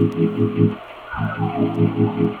Thank you.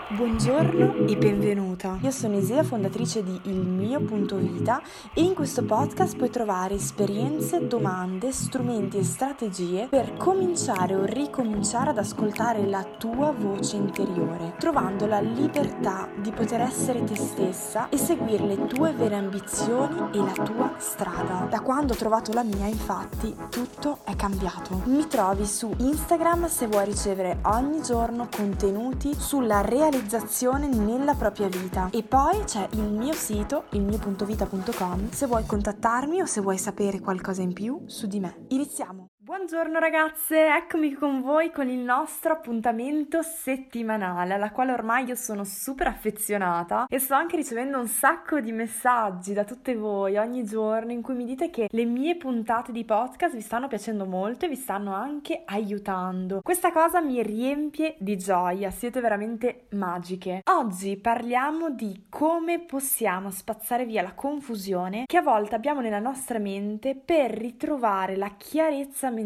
Buongiorno e benvenuta. Io sono Isia, fondatrice di Il mio punto vita e in questo podcast puoi trovare esperienze, domande, strumenti e strategie per cominciare o ricominciare ad ascoltare la tua voce interiore, trovando la libertà di poter essere te stessa e seguire le tue vere ambizioni e la tua strada. Da quando ho trovato la mia, infatti, tutto è cambiato. Mi trovi su Instagram se vuoi ricevere ogni giorno contenuti sulla realizzazione nella propria vita. E poi c'è il mio sito, il mio.vita.com, se vuoi contattarmi o se vuoi sapere qualcosa in più su di me. Iniziamo! Buongiorno ragazze, eccomi con voi con il nostro appuntamento settimanale alla quale ormai io sono super affezionata e sto anche ricevendo un sacco di messaggi da tutte voi ogni giorno in cui mi dite che le mie puntate di podcast vi stanno piacendo molto e vi stanno anche aiutando. Questa cosa mi riempie di gioia, siete veramente magiche. Oggi parliamo di come possiamo spazzare via la confusione che a volte abbiamo nella nostra mente per ritrovare la chiarezza mentale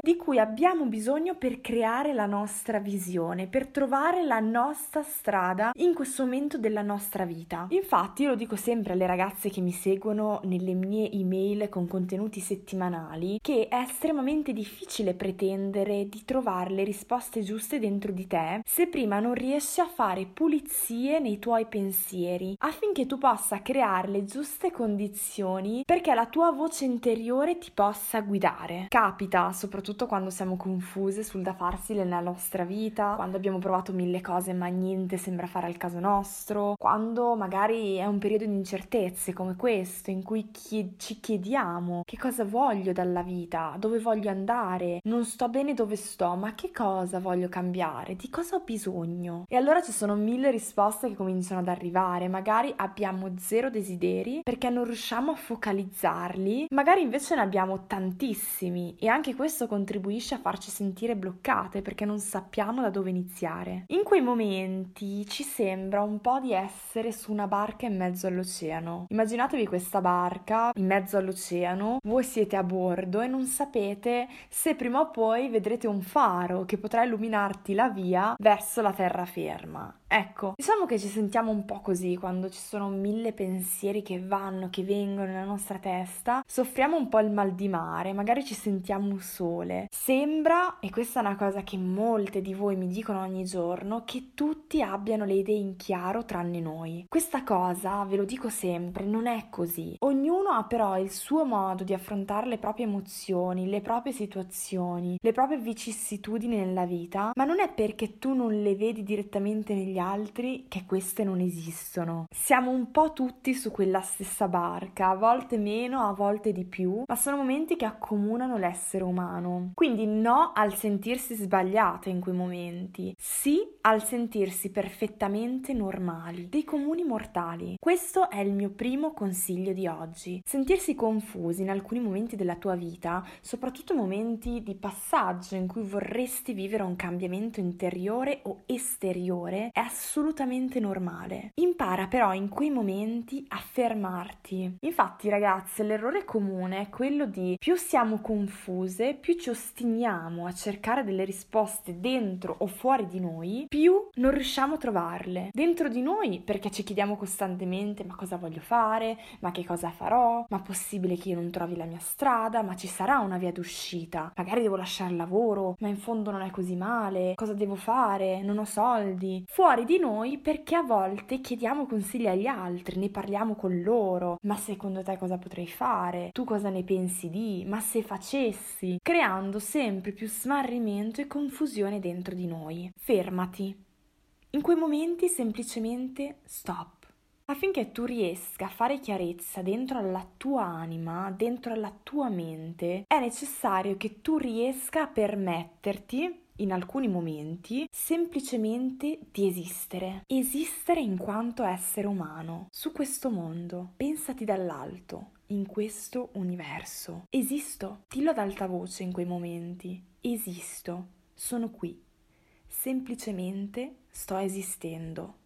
di cui abbiamo bisogno per creare la nostra visione, per trovare la nostra strada in questo momento della nostra vita. Infatti, io lo dico sempre alle ragazze che mi seguono nelle mie email con contenuti settimanali che è estremamente difficile pretendere di trovare le risposte giuste dentro di te se prima non riesci a fare pulizie nei tuoi pensieri affinché tu possa creare le giuste condizioni perché la tua voce interiore ti possa guidare. Capita capita, soprattutto quando siamo confuse sul da farsi nella nostra vita, quando abbiamo provato mille cose ma niente sembra fare al caso nostro, quando magari è un periodo di incertezze come questo in cui chi- ci chiediamo che cosa voglio dalla vita, dove voglio andare, non sto bene dove sto, ma che cosa voglio cambiare, di cosa ho bisogno. E allora ci sono mille risposte che cominciano ad arrivare, magari abbiamo zero desideri perché non riusciamo a focalizzarli, magari invece ne abbiamo tantissimi e anche questo contribuisce a farci sentire bloccate perché non sappiamo da dove iniziare. In quei momenti ci sembra un po' di essere su una barca in mezzo all'oceano. Immaginatevi questa barca in mezzo all'oceano, voi siete a bordo e non sapete se prima o poi vedrete un faro che potrà illuminarti la via verso la terraferma. Ecco, diciamo che ci sentiamo un po' così quando ci sono mille pensieri che vanno, che vengono nella nostra testa, soffriamo un po' il mal di mare, magari ci sentiamo sole. Sembra, e questa è una cosa che molte di voi mi dicono ogni giorno, che tutti abbiano le idee in chiaro tranne noi. Questa cosa, ve lo dico sempre, non è così. Ognuno ha però il suo modo di affrontare le proprie emozioni, le proprie situazioni, le proprie vicissitudini nella vita, ma non è perché tu non le vedi direttamente negli degli altri che queste non esistono. Siamo un po' tutti su quella stessa barca, a volte meno, a volte di più, ma sono momenti che accomunano l'essere umano. Quindi no al sentirsi sbagliate in quei momenti, sì al sentirsi perfettamente normali, dei comuni mortali. Questo è il mio primo consiglio di oggi. Sentirsi confusi in alcuni momenti della tua vita, soprattutto momenti di passaggio in cui vorresti vivere un cambiamento interiore o esteriore, è assolutamente normale. Impara però in quei momenti a fermarti. Infatti, ragazze, l'errore comune è quello di più siamo confuse, più ci ostiniamo a cercare delle risposte dentro o fuori di noi, più non riusciamo a trovarle. Dentro di noi perché ci chiediamo costantemente ma cosa voglio fare, ma che cosa farò, ma possibile che io non trovi la mia strada, ma ci sarà una via d'uscita, magari devo lasciare il lavoro, ma in fondo non è così male, cosa devo fare, non ho soldi. Fuori fuori di noi perché a volte chiediamo consigli agli altri, ne parliamo con loro. Ma secondo te cosa potrei fare? Tu cosa ne pensi di? Ma se facessi? Creando sempre più smarrimento e confusione dentro di noi. Fermati. In quei momenti semplicemente stop. Affinché tu riesca a fare chiarezza dentro alla tua anima, dentro alla tua mente, è necessario che tu riesca a permetterti in alcuni momenti semplicemente di esistere. Esistere in quanto essere umano su questo mondo. Pensati dall'alto, in questo universo. Esisto. Dillo ad alta voce in quei momenti. Esisto. Sono qui. Semplicemente sto esistendo.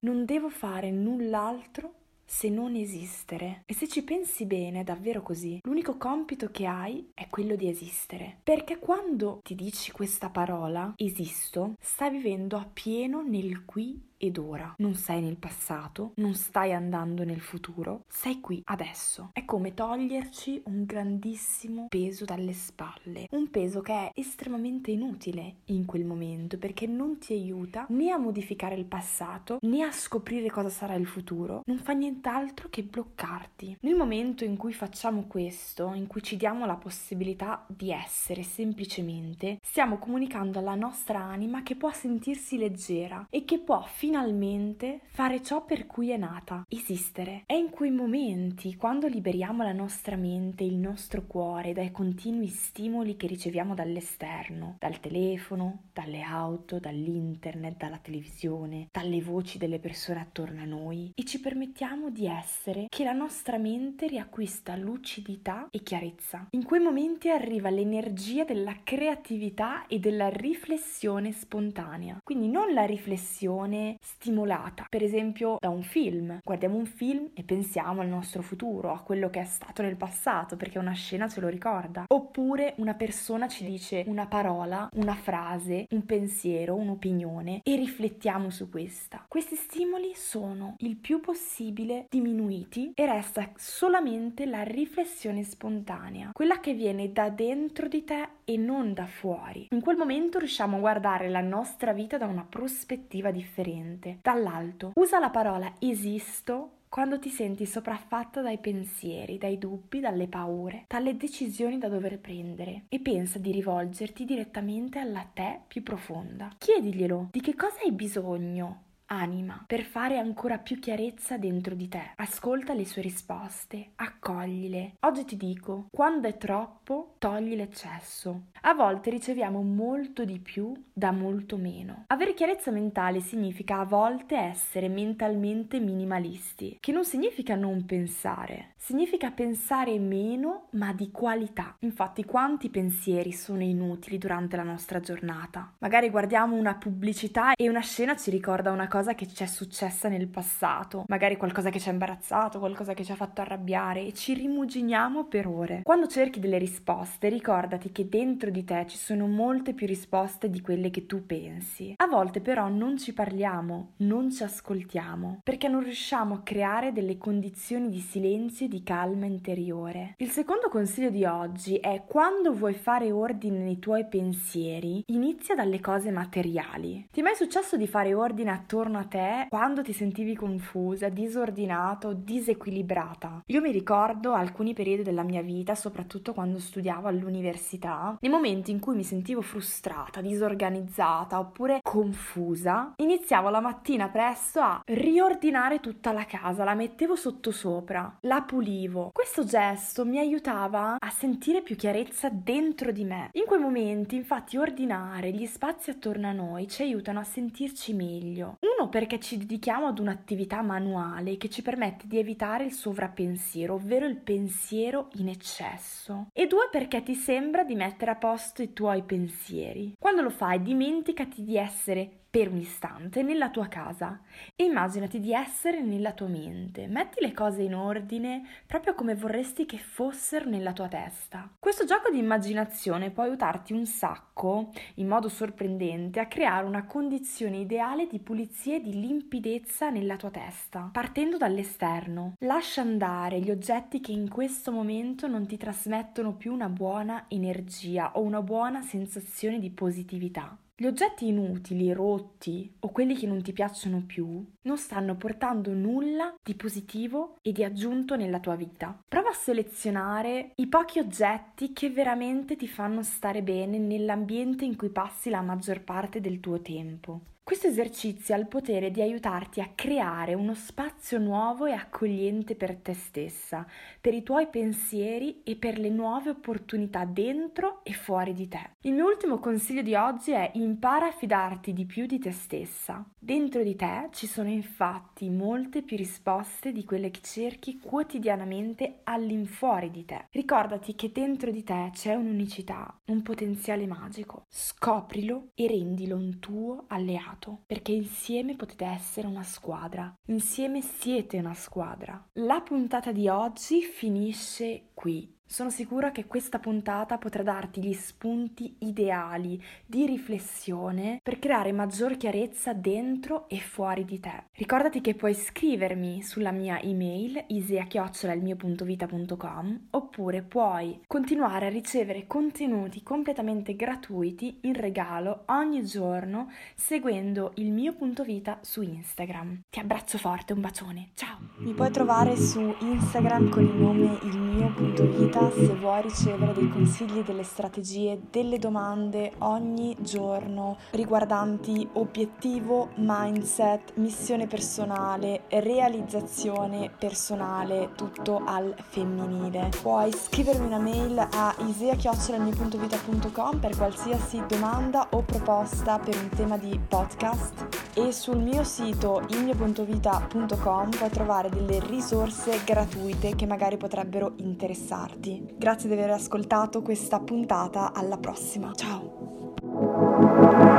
Non devo fare null'altro se non esistere. E se ci pensi bene, è davvero così. L'unico compito che hai è quello di esistere. Perché quando ti dici questa parola, esisto, stai vivendo appieno nel qui ed ora. Non sei nel passato, non stai andando nel futuro, sei qui adesso. È come toglierci un grandissimo peso dalle spalle, un peso che è estremamente inutile in quel momento perché non ti aiuta né a modificare il passato né a scoprire cosa sarà il futuro, non fa nient'altro che bloccarti. Nel momento in cui facciamo questo, in cui ci diamo la possibilità di essere semplicemente, stiamo comunicando alla nostra anima che può sentirsi leggera e che può finalmente finalmente fare ciò per cui è nata, esistere. È in quei momenti, quando liberiamo la nostra mente, il nostro cuore dai continui stimoli che riceviamo dall'esterno, dal telefono, dalle auto, dall'internet, dalla televisione, dalle voci delle persone attorno a noi e ci permettiamo di essere, che la nostra mente riacquista lucidità e chiarezza. In quei momenti arriva l'energia della creatività e della riflessione spontanea. Quindi non la riflessione stimolata, per esempio da un film. Guardiamo un film e pensiamo al nostro futuro, a quello che è stato nel passato, perché una scena ce lo ricorda. Oppure una persona ci dice una parola, una frase, un pensiero, un'opinione e riflettiamo su questa. Questi stimoli sono il più possibile diminuiti e resta solamente la riflessione spontanea, quella che viene da dentro di te e non da fuori. In quel momento riusciamo a guardare la nostra vita da una prospettiva differente niente. Dall'alto, usa la parola esisto quando ti senti sopraffatta dai pensieri, dai dubbi, dalle paure, dalle decisioni da dover prendere e pensa di rivolgerti direttamente alla te più profonda. Chiediglielo di che cosa hai bisogno anima, per fare ancora più chiarezza dentro di te. Ascolta le sue risposte, accoglile. Oggi ti dico, quando è troppo, togli l'eccesso. A volte riceviamo molto di più da molto meno. Avere chiarezza mentale significa a volte essere mentalmente minimalisti, che non significa non pensare, significa pensare meno ma di qualità. Infatti quanti pensieri sono inutili durante la nostra giornata? Magari guardiamo una pubblicità e una scena ci ricorda una cosa cosa che ci è successa nel passato, magari qualcosa che ci ha imbarazzato, qualcosa che ci ha fatto arrabbiare e ci rimuginiamo per ore. Quando cerchi delle risposte, ricordati che dentro di te ci sono molte più risposte di quelle che tu pensi. A volte però non ci parliamo, non ci ascoltiamo, perché non riusciamo a creare delle condizioni di silenzio e di calma interiore. Il secondo consiglio di oggi è quando vuoi fare ordine nei tuoi pensieri, inizia dalle cose materiali. Ti è mai successo di fare ordine attorno attorno a te quando ti sentivi confusa, disordinata o disequilibrata. Io mi ricordo alcuni periodi della mia vita, soprattutto quando studiavo all'università, nei momenti in cui mi sentivo frustrata, disorganizzata oppure confusa, iniziavo la mattina presto a riordinare tutta la casa, la mettevo sottosopra, la pulivo. Questo gesto mi aiutava a sentire più chiarezza dentro di me. In quei momenti, infatti, ordinare gli spazi attorno a noi ci aiutano a sentirci meglio. Uno uno perché ci dedichiamo ad un'attività manuale che ci permette di evitare il sovrappensiero, ovvero il pensiero in eccesso. E due perché ti sembra di mettere a posto i tuoi pensieri. Quando lo fai dimenticati di essere per un istante nella tua casa e immaginati di essere nella tua mente. Metti le cose in ordine proprio come vorresti che fossero nella tua testa. Questo gioco di immaginazione può aiutarti un sacco, in modo sorprendente, a creare una condizione ideale di pulizia e di limpidezza nella tua testa, partendo dall'esterno. Lascia andare gli oggetti che in questo momento non ti trasmettono più una buona energia o una buona sensazione di positività. Gli oggetti inutili, rotti o quelli che non ti piacciono più non stanno portando nulla di positivo e di aggiunto nella tua vita. Prova a selezionare i pochi oggetti che veramente ti fanno stare bene nell'ambiente in cui passi la maggior parte del tuo tempo. Questo esercizio ha il potere di aiutarti a creare uno spazio nuovo e accogliente per te stessa, per i tuoi pensieri e per le nuove opportunità dentro e fuori di te. Il mio ultimo consiglio di oggi è impara a fidarti di più di te stessa. Dentro di te ci sono infatti molte più risposte di quelle che cerchi quotidianamente all'infuori di te. Ricordati che dentro di te c'è un'unicità, un potenziale magico. Scoprilo e rendilo un tuo alleato determinato, perché insieme potete essere una squadra, insieme siete una squadra. La puntata di oggi finisce qui. Sono sicura che questa puntata potrà darti gli spunti ideali di riflessione per creare maggior chiarezza dentro e fuori di te. Ricordati che puoi scrivermi sulla mia email isia@ilmio.vita.com oppure puoi continuare a ricevere contenuti completamente gratuiti in regalo ogni giorno seguendo il mio punto vita su Instagram. Ti abbraccio forte, un bacione. Ciao. Mi puoi trovare su Instagram con il nome il mio punto vita se vuoi ricevere dei consigli, delle strategie, delle domande ogni giorno riguardanti obiettivo, mindset, missione personale, realizzazione personale, tutto al femminile. Puoi scrivermi una mail a isea.com per qualsiasi domanda o proposta per un tema di podcast e sul mio sito ilmio.vita.com puoi trovare delle risorse gratuite che magari potrebbero interessarti. Grazie di aver ascoltato questa puntata, alla prossima. Ciao!